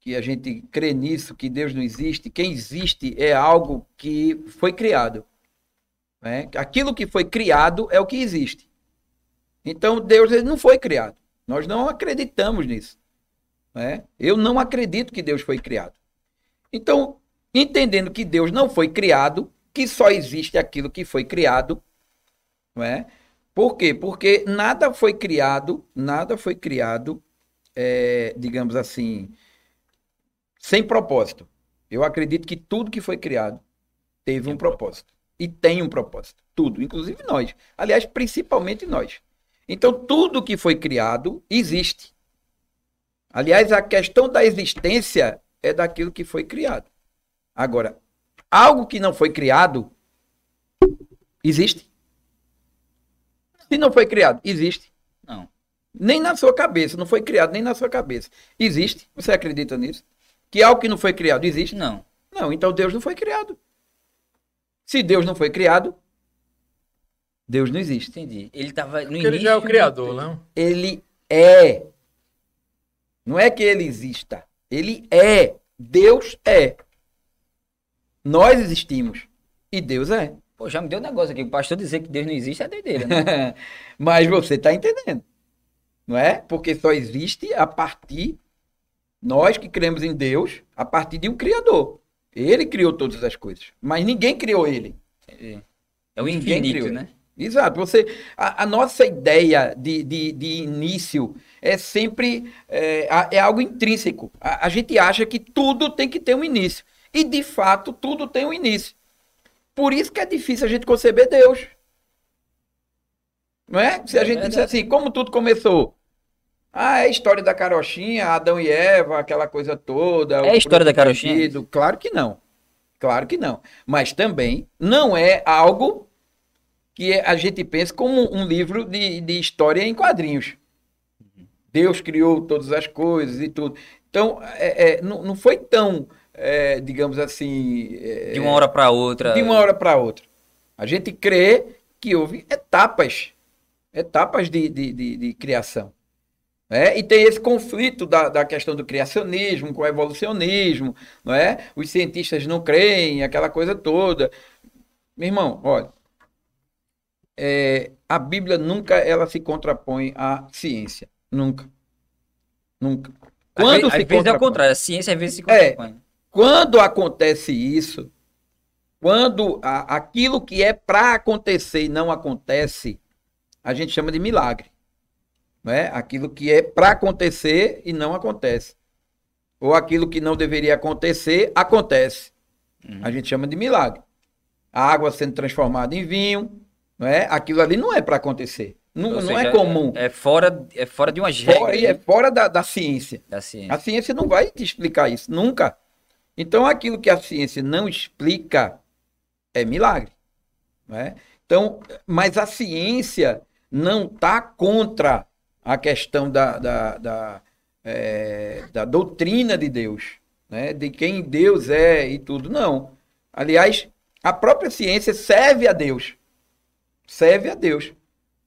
S2: que a gente crê nisso, que Deus não existe. Quem existe é algo que foi criado. né? Aquilo que foi criado é o que existe. Então Deus ele não foi criado. Nós não acreditamos nisso. Né? Eu não acredito que Deus foi criado. Então, entendendo que Deus não foi criado, que só existe aquilo que foi criado, não é? Por quê? Porque nada foi criado, nada foi criado, é, digamos assim, sem propósito. Eu acredito que tudo que foi criado teve um propósito. E tem um propósito. Tudo, inclusive nós. Aliás, principalmente nós. Então, tudo que foi criado existe. Aliás, a questão da existência é daquilo que foi criado. Agora, algo que não foi criado existe. Se não foi criado, existe.
S3: Não.
S2: Nem na sua cabeça, não foi criado nem na sua cabeça. Existe. Você acredita nisso? Que algo que não foi criado existe?
S3: Não.
S2: Não, então Deus não foi criado. Se Deus não foi criado, Deus não existe.
S3: Entendi. Ele tava no
S1: Porque ele já é o
S3: início-
S1: criador, não?
S2: Ele é. Não é que ele exista. Ele é. Deus é. Nós existimos. E Deus é.
S3: Pô, já me deu um negócio aqui. O pastor dizer que Deus não existe é doideira, né?
S2: Mas você está entendendo. Não é? Porque só existe a partir, nós que cremos em Deus, a partir de um Criador. Ele criou todas as coisas. Mas ninguém criou ele.
S3: É o
S2: Ninguém
S3: infinito, né?
S2: Exato. Você, a, a nossa ideia de, de, de início é sempre é, é algo intrínseco. A, a gente acha que tudo tem que ter um início. E, de fato, tudo tem um início. Por isso que é difícil a gente conceber Deus. Não é? Se a
S3: É
S2: gente disser assim, como tudo começou? Ah, é a história da carochinha, Adão e Eva, aquela coisa toda.
S3: É a história da carochinha?
S2: Claro que não. Claro que não. Mas também não é algo que a gente pensa como um livro de, de história em quadrinhos. Deus criou todas as coisas e tudo. Então, é, é, não, não foi tão, é, digamos assim. é,
S3: De uma hora pra outra.
S2: de uma hora para outra. A gente crê que houve etapas, etapas de, de, de, de criação. né? E tem esse conflito da, da questão do criacionismo com o evolucionismo, não é? Os cientistas não creem, aquela coisa toda. Meu irmão, olha, é, a Bíblia nunca ela se contrapõe à ciência, nunca, nunca.
S3: Às
S2: Quando
S3: vezes,
S2: se
S3: às vezes é o contrário. A ciência às vezes se
S2: É.
S3: contrapõe.
S2: quando acontece isso, quando a- aquilo que é para acontecer e não acontece, a gente chama de milagre. Né? Aquilo que é para acontecer e não acontece. Ou aquilo que não deveria acontecer, acontece.
S3: Uhum.
S2: A gente chama de milagre. A água sendo transformada em vinho, não é? aquilo ali não é para acontecer. Não,
S3: Ou
S2: não
S3: seja,
S2: é comum.
S3: É fora, é fora de umas
S2: Fora,
S3: regras
S2: e é
S3: né,
S2: fora da, da ciência.
S3: da ciência.
S2: A ciência não vai te explicar isso, nunca. Então, aquilo que a ciência não explica é milagre. não é? Então, mas a ciência não está contra a questão da, da, da, é, da doutrina de Deus, né? de quem Deus é e tudo. Não. Aliás, a própria ciência serve a Deus. Serve a Deus.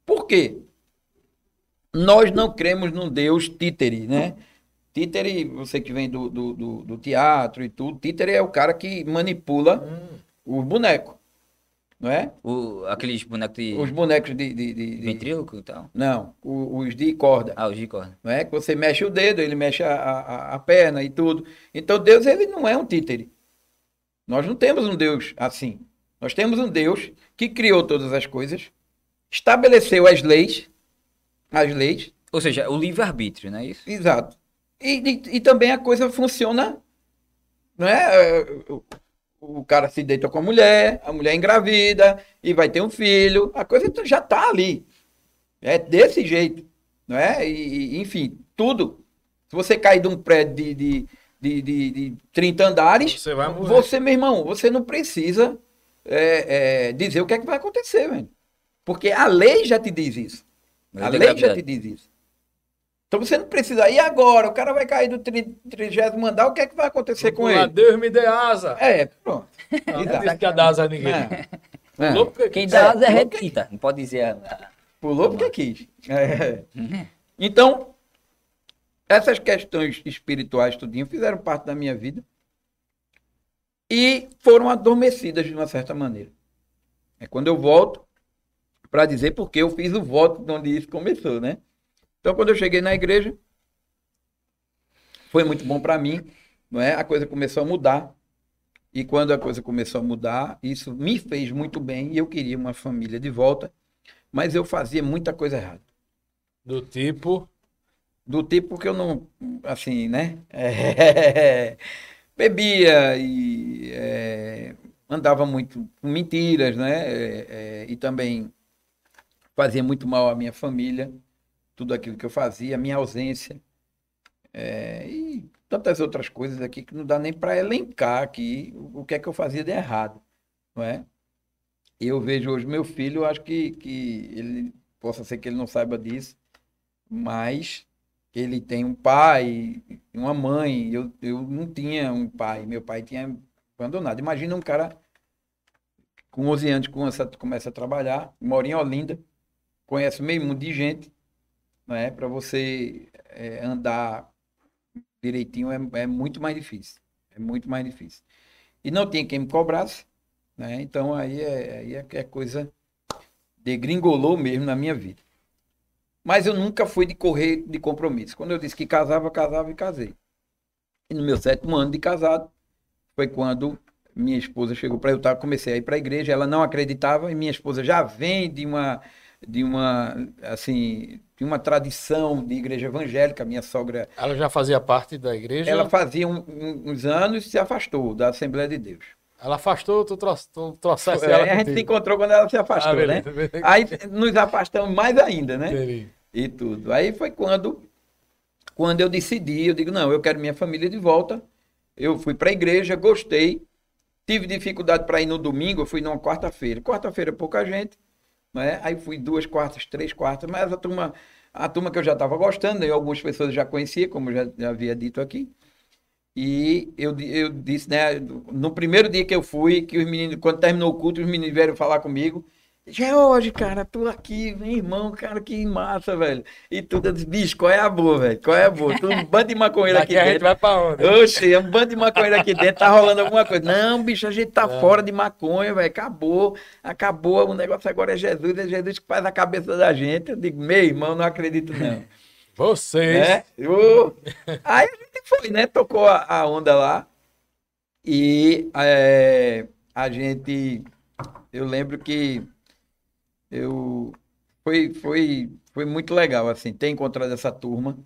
S2: Por quê? Nós não cremos num Deus títere, né? Títere, você que vem do, do, do, do teatro e tudo, títere é o cara que manipula os bonecos, não é?
S3: O, aqueles bonecos de
S2: Os bonecos de... de, de- de-
S3: ventríloco e tal.
S2: Não, o- os de corda,
S3: Ah, os de corda.
S2: não é? Que você mexe o dedo, ele mexe a, a, a perna e tudo. Então Deus, ele não é um títere. Nós não temos um Deus assim. Nós temos um Deus que criou todas as coisas, estabeleceu as leis, as leis,
S3: Ou seja, o livre-arbítrio, não é isso?
S2: Exato. E, e, e também a coisa funciona, não é? É, O, o cara se deita com a mulher, a mulher engravida e vai ter um filho, a coisa já está ali. É desse jeito, não é? E, e, enfim, tudo. Se você cair de um prédio de, de, de, de, de 30 andares,
S1: Você vai morrer.
S2: você, meu irmão, você não precisa é, é, dizer o que é que vai acontecer, velho. Porque a lei já te diz isso. A lei já te diz isso. Então você não precisa. E agora? O cara vai cair do tri- trigésimo andar, o que é que vai acontecer com ele?
S1: Deus me dê asa.
S2: É, pronto.
S1: Não,
S2: Exato.
S1: disse que ia dar asa a ninguém.
S2: É. É.
S1: Louco, porque-
S3: Quem dá asa é
S2: É,
S3: retita. Não pode dizer.
S2: Pulou porque quis. É. Então, essas questões espirituais, tudinho, fizeram parte da minha vida e foram adormecidas de uma certa maneira. É quando eu volto para dizer porque eu fiz o voto de onde isso começou, né? Então, quando eu cheguei na igreja, foi muito bom para mim, não é? A coisa começou a mudar. E quando a coisa começou a mudar, isso me fez muito bem e eu queria uma família de volta, mas eu fazia muita coisa errada.
S1: Do tipo.
S2: Do tipo que eu não, assim, né? É, bebia e é, andava muito com mentiras, né? É, é, e também fazia muito mal à minha família, tudo aquilo que eu fazia, a minha ausência. É, e tantas outras coisas aqui que não dá nem para elencar aqui o, que é que eu fazia de errado, não é? Eu vejo hoje meu filho, acho que, que ele possa ser que ele não saiba disso, mas ele tem um pai uma mãe. Eu, eu não tinha um pai, meu pai tinha abandonado. Imagina um cara com 11 anos começa, começa a trabalhar, mora em Olinda, conhece meio mundo de gente, não é? Para você é, andar direitinho é, é muito mais difícil. É muito mais difícil. E não tinha quem me cobrasse, né? Então aí é, aí é a coisa degringolou mesmo na minha vida. Mas eu nunca fui de correr de compromisso. Quando eu disse que casava, casava e casei. E no meu sétimo ano de casado, foi quando minha esposa chegou para eu estar, comecei a ir para a igreja, ela não acreditava, e minha esposa já vem de uma, de uma, assim, de uma tradição de igreja evangélica, minha sogra,
S1: Ela já fazia parte da igreja.
S2: ela fazia um- um- uns anos e se afastou da Assembleia de Deus.
S1: Ela afastou, tu, trouxe, tu trouxesse
S2: É,
S1: ela.
S2: a gente se encontrou quando ela se afastou,
S1: Ah,
S2: né?
S1: beleza, beleza.
S2: Aí nos afastamos mais ainda, né?
S1: Entendi.
S2: E tudo. Aí foi quando, quando eu decidi, eu digo, não, eu quero minha família de volta. Eu fui para a igreja, gostei, Tive dificuldade para ir no domingo, eu fui numa quarta-feira. Quarta-feira pouca gente, né? Aí fui duas quartas, três quartas, mas a turma, a turma que eu já estava gostando, e algumas pessoas já conhecia, como já, já havia dito aqui. E eu, eu disse, né, no primeiro dia que eu fui, que os meninos, quando terminou o culto, os meninos vieram falar comigo. George, cara, tô aqui, meu irmão, cara, que massa, velho. E tudo, eu disse, bicho, qual é a boa, velho? Qual é a boa? Tu um bando de maconheiro aqui
S1: Daqui a gente
S2: dentro.
S1: vai pra onde?
S2: Oxe, é um bando de maconheiro aqui dentro, tá rolando alguma coisa. Não, bicho, a gente tá
S1: É.
S2: fora de maconha, velho. Acabou, acabou. O negócio agora é Jesus, é Jesus que faz a cabeça da gente. Eu digo, meu irmão, não acredito, não.
S1: Vocês.
S2: né? Eu- Aí a gente foi, né? Tocou a, a onda lá. E é, a gente. Eu lembro que eu foi, foi, foi muito legal, assim, ter encontrado essa turma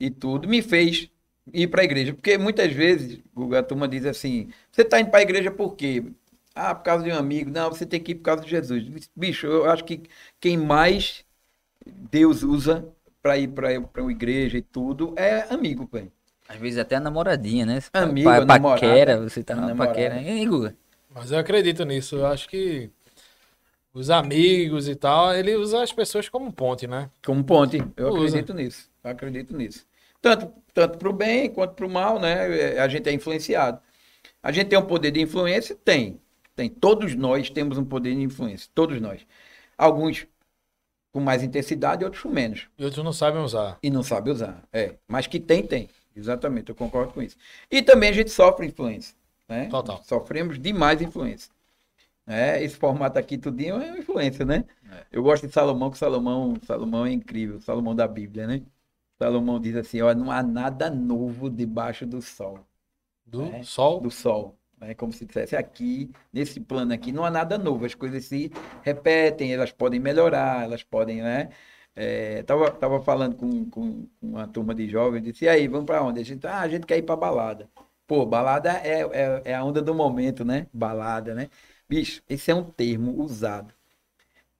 S2: e tudo. Me fez ir para a igreja. Porque muitas vezes, a turma diz assim: você está indo para a igreja por quê? Ah, por causa de um amigo. Não, você tem que ir por causa de Jesus. Bicho, eu acho que quem mais Deus usa para ir para uma igreja e tudo é amigo, velho.
S3: Às vezes até a namoradinha, né?
S2: Amigo,
S3: pa-
S2: a namorada.
S3: paquera, você tá
S2: A
S3: na
S2: namorada.
S3: paquera. Aí, Guga?
S1: Mas eu acredito nisso. Eu acho que os amigos e tal, ele usa as pessoas como ponte, né?
S2: Como ponte. Eu
S1: Usa.
S2: acredito nisso. Eu acredito nisso. Tanto, tanto para o bem quanto para o mal, né? A gente é influenciado. A gente tem um poder de influência? Tem. Tem. Todos nós temos um poder de influência. Todos nós. Alguns com mais intensidade, outros com menos.
S1: E outros não sabem usar.
S2: E não sabe usar. É. Mas que tem, tem. Exatamente, eu concordo com isso. E também a gente sofre influência. Né?
S1: Total.
S2: Sofremos demais influência. É, esse formato aqui tudinho é uma influência, né?
S3: É.
S2: Eu gosto de Salomão, que Salomão, Salomão é incrível, Salomão da Bíblia, né? Salomão diz assim, ó, não há nada novo debaixo do sol,
S1: Do
S2: É.
S1: sol.
S2: do sol. É como se dissesse aqui, nesse plano aqui, não há nada novo. As coisas se repetem, elas podem melhorar, elas podem, né? É, tava, tava falando com, com com uma turma de jovens, disse, e aí, vamos para onde? A gente, ah, a gente quer ir para balada. Pô, balada é, é, é a onda do momento, né? Balada, né? Bicho, esse é um termo usado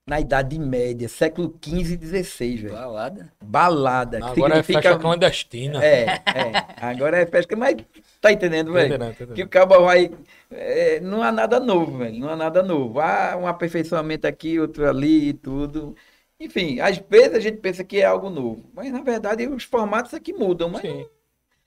S2: na Idade Média, século XV e XVI, velho.
S3: Balada.
S2: Balada,
S1: Agora é
S2: significa...
S1: festa clandestina.
S2: É, é. Agora é festa, mas tá entendendo, velho? Que o cabo vai. é, não há nada novo, velho. Não há nada novo. Há um aperfeiçoamento aqui, outro ali e tudo. Enfim, às vezes a gente pensa que é algo novo. Mas na verdade os formatos aqui mudam. Mas
S1: Sim.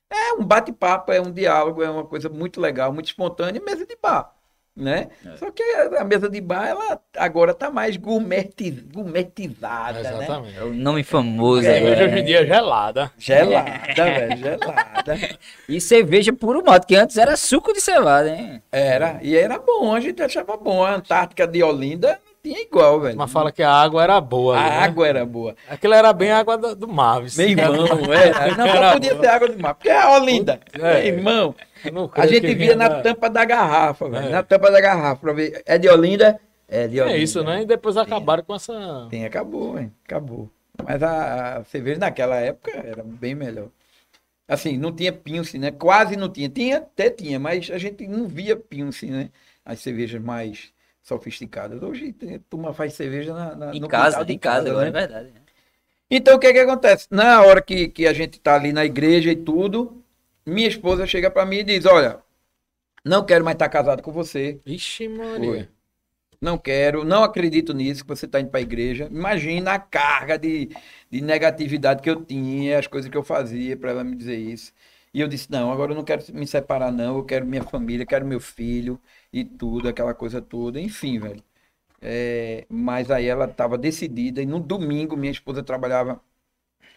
S2: é um bate-papo, é um diálogo, é uma coisa muito legal, muito espontânea, mesa de bar. Né?
S3: É.
S2: Só que a mesa de bar, ela agora tá mais gourmetiz, gourmetizada, né?
S1: Exatamente.
S3: É o nome famoso.
S2: É,
S1: Cerveja
S3: agora,
S1: hoje em
S3: né?
S1: dia é gelada.
S2: Gelada, velho, gelada.
S3: E cerveja puro mato, que antes era suco de cevada, hein?
S2: Era, e era bom, a gente achava bom. A Antártica de Olinda não tinha igual, velho.
S1: Mas fala que a água era boa.
S2: a
S1: né?
S2: água era boa.
S1: Aquilo era bem a água do, do mar. viu?
S2: Meu irmão, era. Não, só podia ser água do mar, porque é Olinda.
S1: É.
S2: Meu irmão,
S1: não
S2: a gente via na
S1: da-
S2: tampa da garrafa, velho.
S1: É.
S2: Na tampa da garrafa, pra ver. É de Olinda? É de Olinda.
S1: É isso, né? E depois acabaram com essa.
S2: Tem, acabou, velho. Acabou. Mas a, a cerveja naquela época era bem melhor. Assim, não tinha pince, né? Quase não tinha. Tinha, até tinha, mas a gente não via pince, né? As cervejas mais sofisticadas. Hoje tem- a turma faz cerveja na, na-
S3: Em
S2: no
S3: casa,
S2: de
S3: em casa, agora,
S2: né?
S3: é verdade. né?
S2: Então, o que que acontece? Na hora que, que a gente tá ali na igreja e tudo, minha esposa chega para mim e diz, olha, não quero mais estar casado com você,
S1: Ixi. Maria.
S2: não quero, não acredito nisso, que você está indo para a igreja. Imagina a carga de, de negatividade que eu tinha, as coisas que eu fazia para ela me dizer isso. E eu disse, não, agora eu não quero me separar não, eu quero minha família, quero meu filho e tudo, aquela coisa toda, enfim, velho. É, mas aí ela estava decidida e no domingo minha esposa trabalhava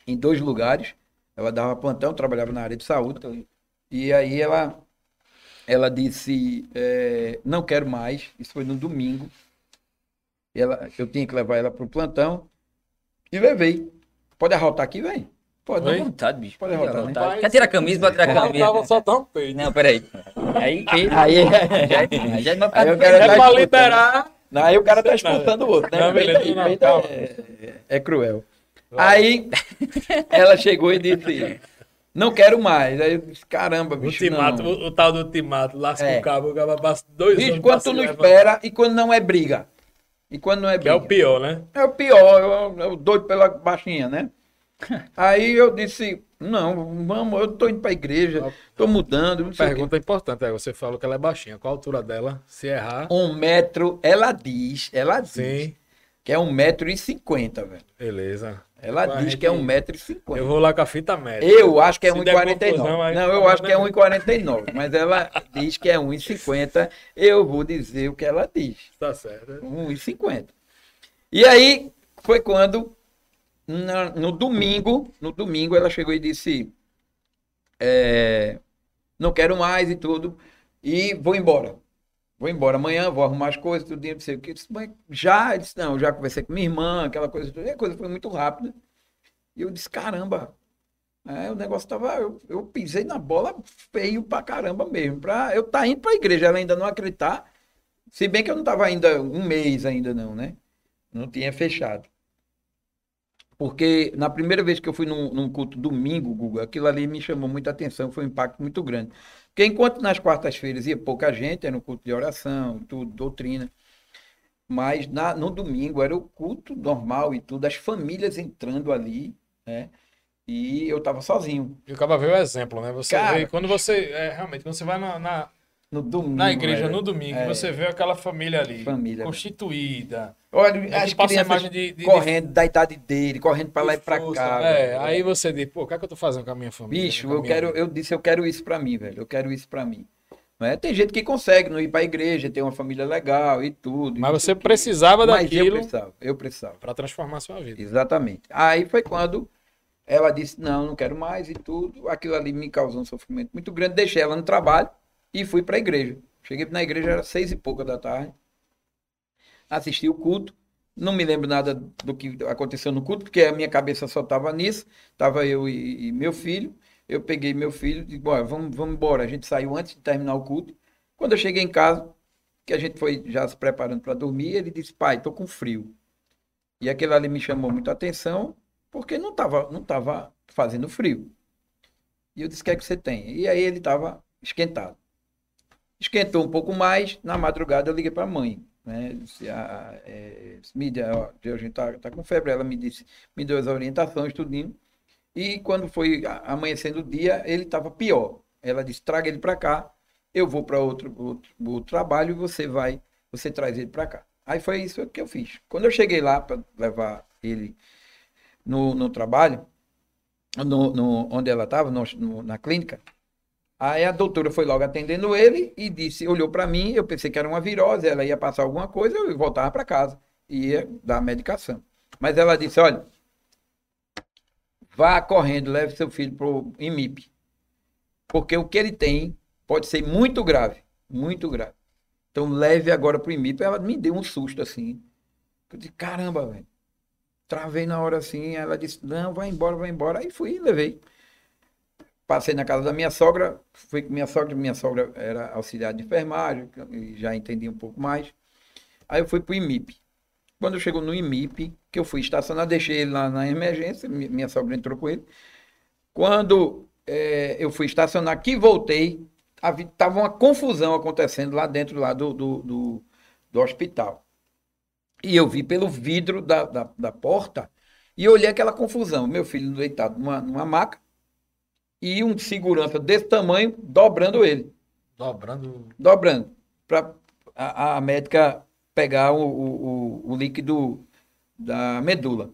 S2: em dois lugares. Ela dava plantão, trabalhava na área de saúde. E aí ela, ela disse, é, não quero mais. Isso foi no domingo. Ela, eu tinha que levar ela para o plantão e levei. Pode arrotar aqui, velho? Pode, não?
S3: vontade, bicho.
S2: Pode arrotar, né?
S3: vontade. Quer tirar a camisa? Pode tirar a camisa.
S1: tava só tão peito.
S3: Não, peraí. Aí, aí,
S2: Aí,
S3: já, já não
S2: Aí eu quero-
S1: É pra liberar.
S2: aí o cara tá expulsando o outro, né?
S1: Não, beleza,
S2: Peito aí,
S1: não,
S2: peito é, é cruel. Aí ela chegou e disse, não quero mais. Aí eu disse, caramba,
S1: O
S2: bicho,
S1: timato,
S2: não.
S1: o, o tal do timato, lasca
S2: É.
S1: o cabo, o cabo passa dois
S2: Bicho,
S1: anos
S2: quando tu não espera e quando não é briga. E quando não é
S1: Que é
S2: briga.
S1: o pior, né?
S2: É o pior, eu, eu doido pela baixinha, né? Aí eu disse, Não, vamos, eu tô indo pra igreja, tô mudando. Não.
S1: Pergunta importante, é, você falou que ela é baixinha. Qual a altura dela? Se errar.
S2: Um metro, ela diz, ela diz
S1: Sim,
S2: que é um metro e cinquenta, velho.
S1: beleza.
S2: Ela diz que é um metro e cinquenta.
S1: Eu vou lá com a fita média.
S2: Eu acho que é
S1: Se der
S2: 1,49.
S1: confusão, aí-
S2: Não, eu acho que é 1,49. Mas ela diz que é 1,50. Eu vou dizer o que ela diz.
S1: Tá certo.
S2: 1,50. E aí foi quando, na- no domingo, no domingo ela chegou e disse, é, não quero mais e tudo, e vou embora. Vou embora amanhã, vou arrumar as coisas, tudo, não sei o que. Eu disse, "Mas já? Ele disse, não, eu já conversei com minha irmã, aquela coisa, tudo. E a coisa foi muito rápida. E eu disse, caramba, é, o negócio tava, eu, eu pisei na bola feio pra caramba mesmo. Pra, eu tá indo pra igreja, ela ainda não acreditar, se bem que eu não tava ainda um mês ainda não, né? Não tinha fechado. Porque na primeira vez que eu fui num, num culto domingo, Guga, aquilo ali me chamou muita atenção, foi um impacto muito grande. Porque enquanto nas quartas-feiras ia pouca gente, era um culto de oração, tudo, doutrina. Mas na, no domingo era o culto normal e tudo, as famílias entrando ali, né? E eu tava sozinho.
S1: E o cara vê o exemplo, né? Você
S2: Cara.
S1: vê, quando você, é, realmente, quando você vai na, na,
S2: domingo.
S1: na igreja
S2: era-
S1: no domingo,
S2: é.
S1: você vê aquela família ali,
S2: Família,
S1: constituída.
S2: Olha, as
S1: a
S2: crianças
S1: imagem de, de, de
S2: correndo da idade dele, correndo pra lá e pra
S1: força.
S2: cá.
S1: É,
S2: velho.
S1: aí você diz, pô, o que é que eu tô fazendo com a minha família?
S2: Bicho,
S1: a
S2: eu quero,
S1: vida?
S2: eu disse, eu quero isso pra mim, velho. Eu quero isso pra mim. Não é? Tem gente que consegue não ir pra igreja, ter uma família legal e tudo. e
S1: Mas
S2: não
S1: você
S2: sei o quê.
S1: precisava
S2: Mas eu
S1: daquilo
S2: precisava, eu precisava.
S1: para transformar a sua vida.
S2: Exatamente. Aí foi quando ela disse, não, não quero mais e tudo. Aquilo ali me causou um sofrimento muito grande. Deixei ela no trabalho e fui pra igreja. Cheguei na igreja, era seis e pouca da tarde. Assisti o culto. Não me lembro nada do que aconteceu no culto, porque a minha cabeça só estava nisso. Tava eu e, e meu filho. Eu peguei meu filho e disse, vamos, vamos embora. A gente saiu antes de terminar o culto. Quando eu cheguei em casa, que a gente foi já se preparando para dormir, ele disse, pai, tô com frio. E aquilo ali me chamou muita atenção, porque não estava não tava fazendo frio. E eu disse, o que é que você tem? E aí ele estava esquentado. Esquentou um pouco mais, na madrugada eu liguei para a mãe. Né? Disse, a, é, Mídia, ó, a gente tá, tá com febre. Ela me disse, me deu as orientações, tudinho. E quando foi amanhecendo o dia, ele estava pior. Ela disse, traga ele para cá, eu vou para outro, outro, outro trabalho e você vai, você traz ele para cá. Aí foi isso que eu fiz. Quando eu cheguei lá para levar ele no, no trabalho, no, no- onde ela estava, na clínica, aí a doutora foi logo atendendo ele e disse, olhou para mim, eu pensei que era uma virose, ela ia passar alguma coisa, eu voltava para casa, ia dar a medicação. Mas ela disse, olha, vá correndo, leve seu filho para o IMIP, porque o que ele tem pode ser muito grave, muito grave. Então leve agora para o IMIP. Ela me deu um susto assim. Eu disse, caramba, velho. Travei na hora assim, ela disse, não, vai embora, vai embora. Aí fui e levei. Passei na casa da minha sogra, fui com minha sogra, minha sogra era auxiliar de enfermagem, já entendi um pouco mais. Aí eu fui pro IMIP. Quando eu chego no IMIP, que eu fui estacionar, deixei ele lá na emergência, mi- minha sogra entrou com ele. Quando eh, eu fui estacionar, que voltei, havia- tava uma confusão acontecendo lá dentro lá do, do, do, do hospital. E eu vi pelo vidro da, da, da porta e olhei aquela confusão. Meu filho deitado numa, numa maca e um segurança desse tamanho dobrando ele,
S1: Dobrando.
S2: dobrando, para a, a médica pegar o, o, o, líquido da medula.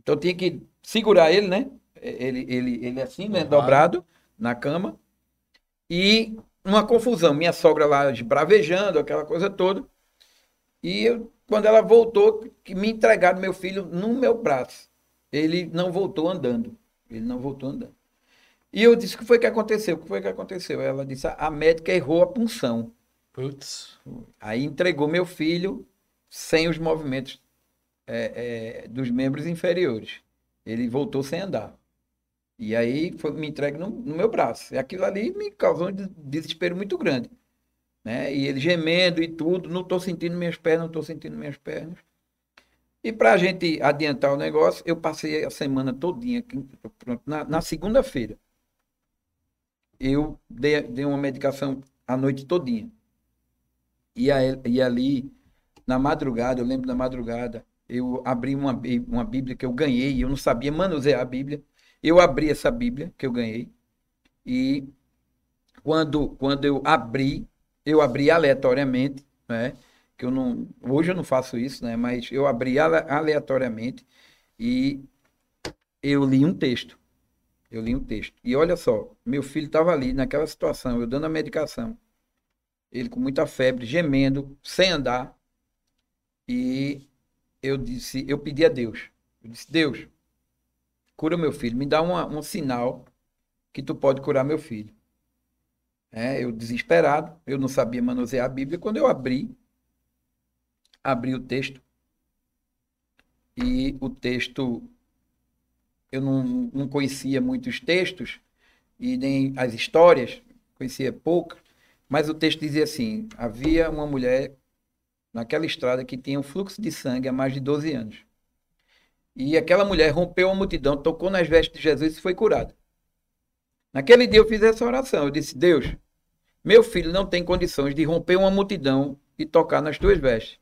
S2: Então tinha que segurar ele, né? Ele, ele, ele assim, né?
S1: Dobrado.
S2: Na cama. E uma confusão. Minha sogra lá esbravejando, aquela coisa toda. E eu, quando ela voltou, que me entregaram meu filho no meu braço. Ele não voltou andando. Ele não voltou andando. E eu disse: o que foi que aconteceu? O que foi que aconteceu? Ela disse: a médica errou a punção.
S1: Putz.
S2: Aí entregou meu filho sem os movimentos é, é, dos membros inferiores. Ele voltou sem andar. E aí foi, me entregue no, no meu braço. E aquilo ali me causou um des- desespero muito grande. Né? E ele gemendo e tudo, não estou sentindo minhas pernas, não estou sentindo minhas pernas. E para a gente adiantar o negócio, eu passei a semana todinha, na, na segunda-feira, eu dei, dei uma medicação a noite todinha. E, a- e ali, na madrugada, eu lembro da madrugada, eu abri uma, uma Bíblia que eu ganhei, eu não sabia manusear a Bíblia. Eu abri essa Bíblia que eu ganhei e quando, quando eu abri, eu abri aleatoriamente, né? Que eu não, hoje eu não faço isso, né? Mas eu abri aleatoriamente e eu li um texto. Eu li um texto. E olha só, meu filho estava ali naquela situação, eu dando a medicação. Ele com muita febre, gemendo, sem andar. E eu disse, eu pedi a Deus. Eu disse, Deus, cura meu filho, me dá uma, um sinal que tu pode curar meu filho. É, eu desesperado, eu não sabia manusear a Bíblia. Quando eu abri, abri o texto, e o texto, eu não, não conhecia muitos textos, e nem as histórias, conhecia pouco, mas o texto dizia assim: havia uma mulher naquela estrada que tinha um fluxo de sangue há mais de 12 anos. E aquela mulher rompeu a multidão, tocou nas vestes de Jesus e foi curada. Naquele dia eu fiz essa oração. Eu disse: Deus, meu filho não tem condições de romper uma multidão e tocar nas tuas vestes.